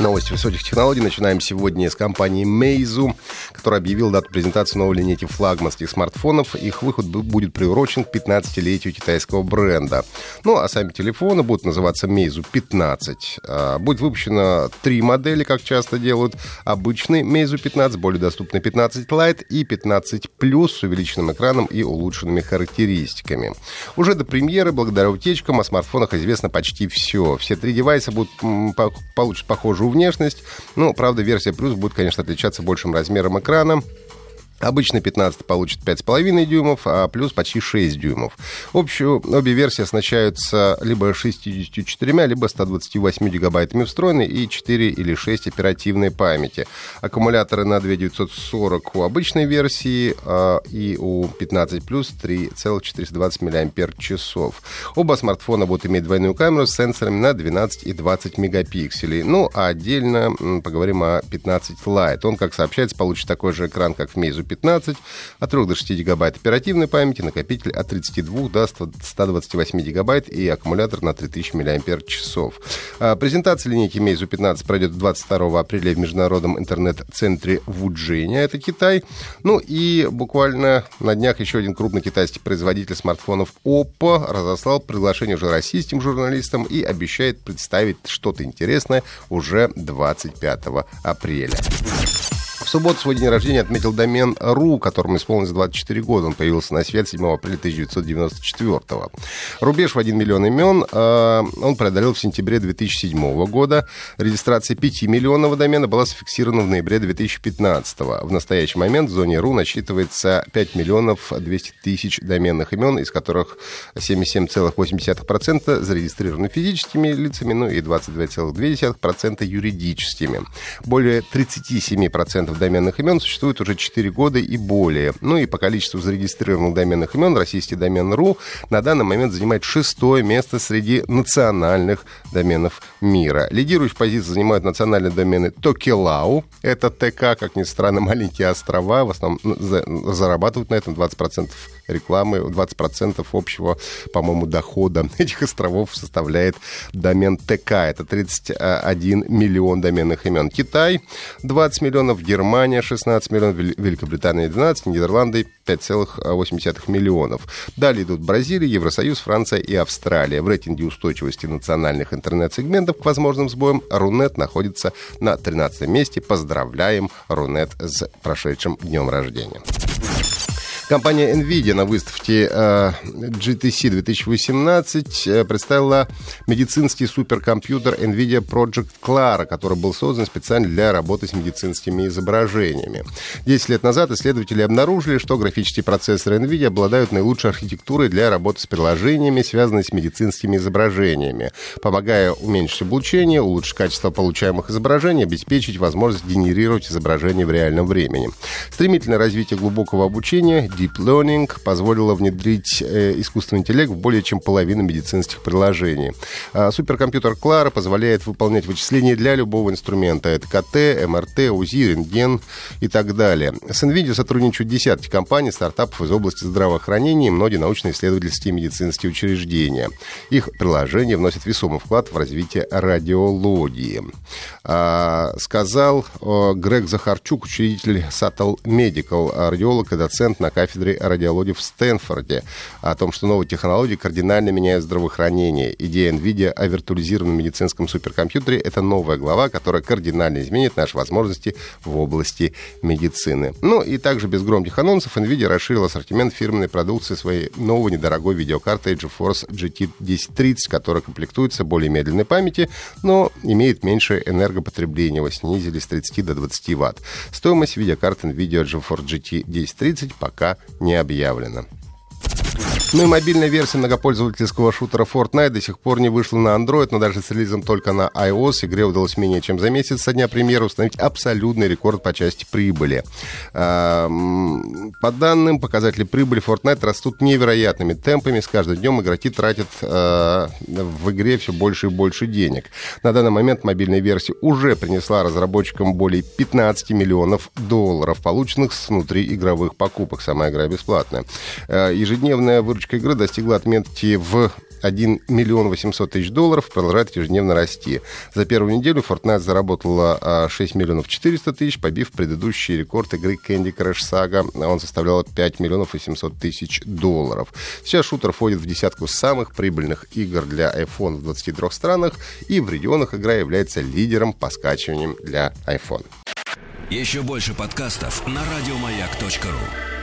Новости высоких технологий начинаем сегодня с компании Meizu, которая объявила дату презентации новой линейки флагманских смартфонов. Их выход будет приурочен к 15-летию китайского бренда. Ну, а сами телефоны будут называться Meizu 15. А, будет выпущено три модели, как часто делают. Обычный Meizu 15, более доступный 15 Lite и 15 Plus с увеличенным экраном и улучшенными характеристиками. Уже до премьеры, благодаря утечкам, о смартфонах известно почти все. Все три девайса будут получат похожую похожую внешность. Ну, правда, версия плюс будет, конечно, отличаться большим размером экрана. Обычно 15 получит 5,5 дюймов, а плюс почти 6 дюймов. Общую, обе версии оснащаются либо 64, либо 128 гигабайтами встроенной и 4 или 6 оперативной памяти. Аккумуляторы на 2940 у обычной версии а, и у 15 плюс 3,420 мАч. Оба смартфона будут иметь двойную камеру с сенсорами на 12 и 20 мегапикселей. Ну, а отдельно поговорим о 15 Lite. Он, как сообщается, получит такой же экран, как в Meizu 15, от 3 до 6 гигабайт оперативной памяти, накопитель от 32 до 128 гигабайт и аккумулятор на 3000 мАч. А, презентация линейки Meizu 15 пройдет 22 апреля в международном интернет-центре Вуджиня, это Китай. Ну и буквально на днях еще один крупный китайский производитель смартфонов Oppo разослал приглашение уже российским журналистам и обещает представить что-то интересное уже 25 апреля. В субботу свой день рождения отметил домен .ru, которому исполнилось 24 года. Он появился на свет 7 апреля 1994 Рубеж в 1 миллион имен э, он преодолел в сентябре 2007 года. Регистрация 5 миллионного домена была зафиксирована в ноябре 2015 В настоящий момент в зоне .ru насчитывается 5 миллионов 200 тысяч доменных имен, из которых 77,8% зарегистрированы физическими лицами, ну и 22,2% юридическими. Более 37% доменных имен существует уже 4 года и более. Ну и по количеству зарегистрированных доменных имен российский домен .ру на данный момент занимает шестое место среди национальных доменов мира. Лидирующие позиции занимают национальные домены Токелау, это ТК, как ни странно, маленькие острова, в основном зарабатывают на этом 20% рекламы, 20% общего, по-моему, дохода этих островов составляет домен ТК. Это 31 миллион доменных имен. Китай 20 миллионов, Германия 16 миллионов, Великобритания 12, Нидерланды 5,8 миллионов. Далее идут Бразилия, Евросоюз, Франция и Австралия. В рейтинге устойчивости национальных интернет-сегментов к возможным сбоям Рунет находится на 13 месте. Поздравляем Рунет с прошедшим днем рождения. Компания NVIDIA на выставке э, GTC 2018 э, представила медицинский суперкомпьютер NVIDIA Project Clara, который был создан специально для работы с медицинскими изображениями. Десять лет назад исследователи обнаружили, что графические процессоры NVIDIA обладают наилучшей архитектурой для работы с приложениями, связанными с медицинскими изображениями, помогая уменьшить облучение, улучшить качество получаемых изображений, обеспечить возможность генерировать изображения в реальном времени. Стремительное развитие глубокого обучения Deep Learning позволило внедрить э, искусственный интеллект в более чем половину медицинских приложений. А суперкомпьютер Clara позволяет выполнять вычисления для любого инструмента. Это КТ, МРТ, УЗИ, рентген и так далее. С NVIDIA сотрудничают десятки компаний, стартапов из области здравоохранения и многие научно-исследовательские и медицинские учреждения. Их приложения вносят весомый вклад в развитие радиологии. А, сказал Грег Захарчук, учредитель Sattel Medical, радиолог и доцент на кафедре кафедрой радиологии в Стэнфорде о том, что новые технологии кардинально меняют здравоохранение. Идея NVIDIA о виртуализированном медицинском суперкомпьютере — это новая глава, которая кардинально изменит наши возможности в области медицины. Ну и также без громких анонсов NVIDIA расширил ассортимент фирменной продукции своей новой недорогой видеокартой GeForce GT 1030, которая комплектуется более медленной памяти, но имеет меньшее энергопотребление. Его снизили с 30 до 20 Вт. Стоимость видеокарты NVIDIA GeForce GT 1030 пока не объявлено. Ну и мобильная версия многопользовательского шутера Fortnite до сих пор не вышла на Android, но даже с релизом только на iOS игре удалось менее чем за месяц со дня премьеры установить абсолютный рекорд по части прибыли. По данным, показатели прибыли Fortnite растут невероятными темпами. С каждым днем игроки тратят а, в игре все больше и больше денег. На данный момент мобильная версия уже принесла разработчикам более 15 миллионов долларов, полученных с внутриигровых покупок. Сама игра бесплатная. А, ежедневная выручка выручка игры достигла отметки в 1 миллион 800 тысяч долларов, продолжает ежедневно расти. За первую неделю Fortnite заработала 6 миллионов 400 тысяч, побив предыдущий рекорд игры Candy Crush Saga. Он составлял 5 миллионов 800 тысяч долларов. Сейчас шутер входит в десятку самых прибыльных игр для iPhone в 22 странах, и в регионах игра является лидером по скачиваниям для iPhone. Еще больше подкастов на радиомаяк.ру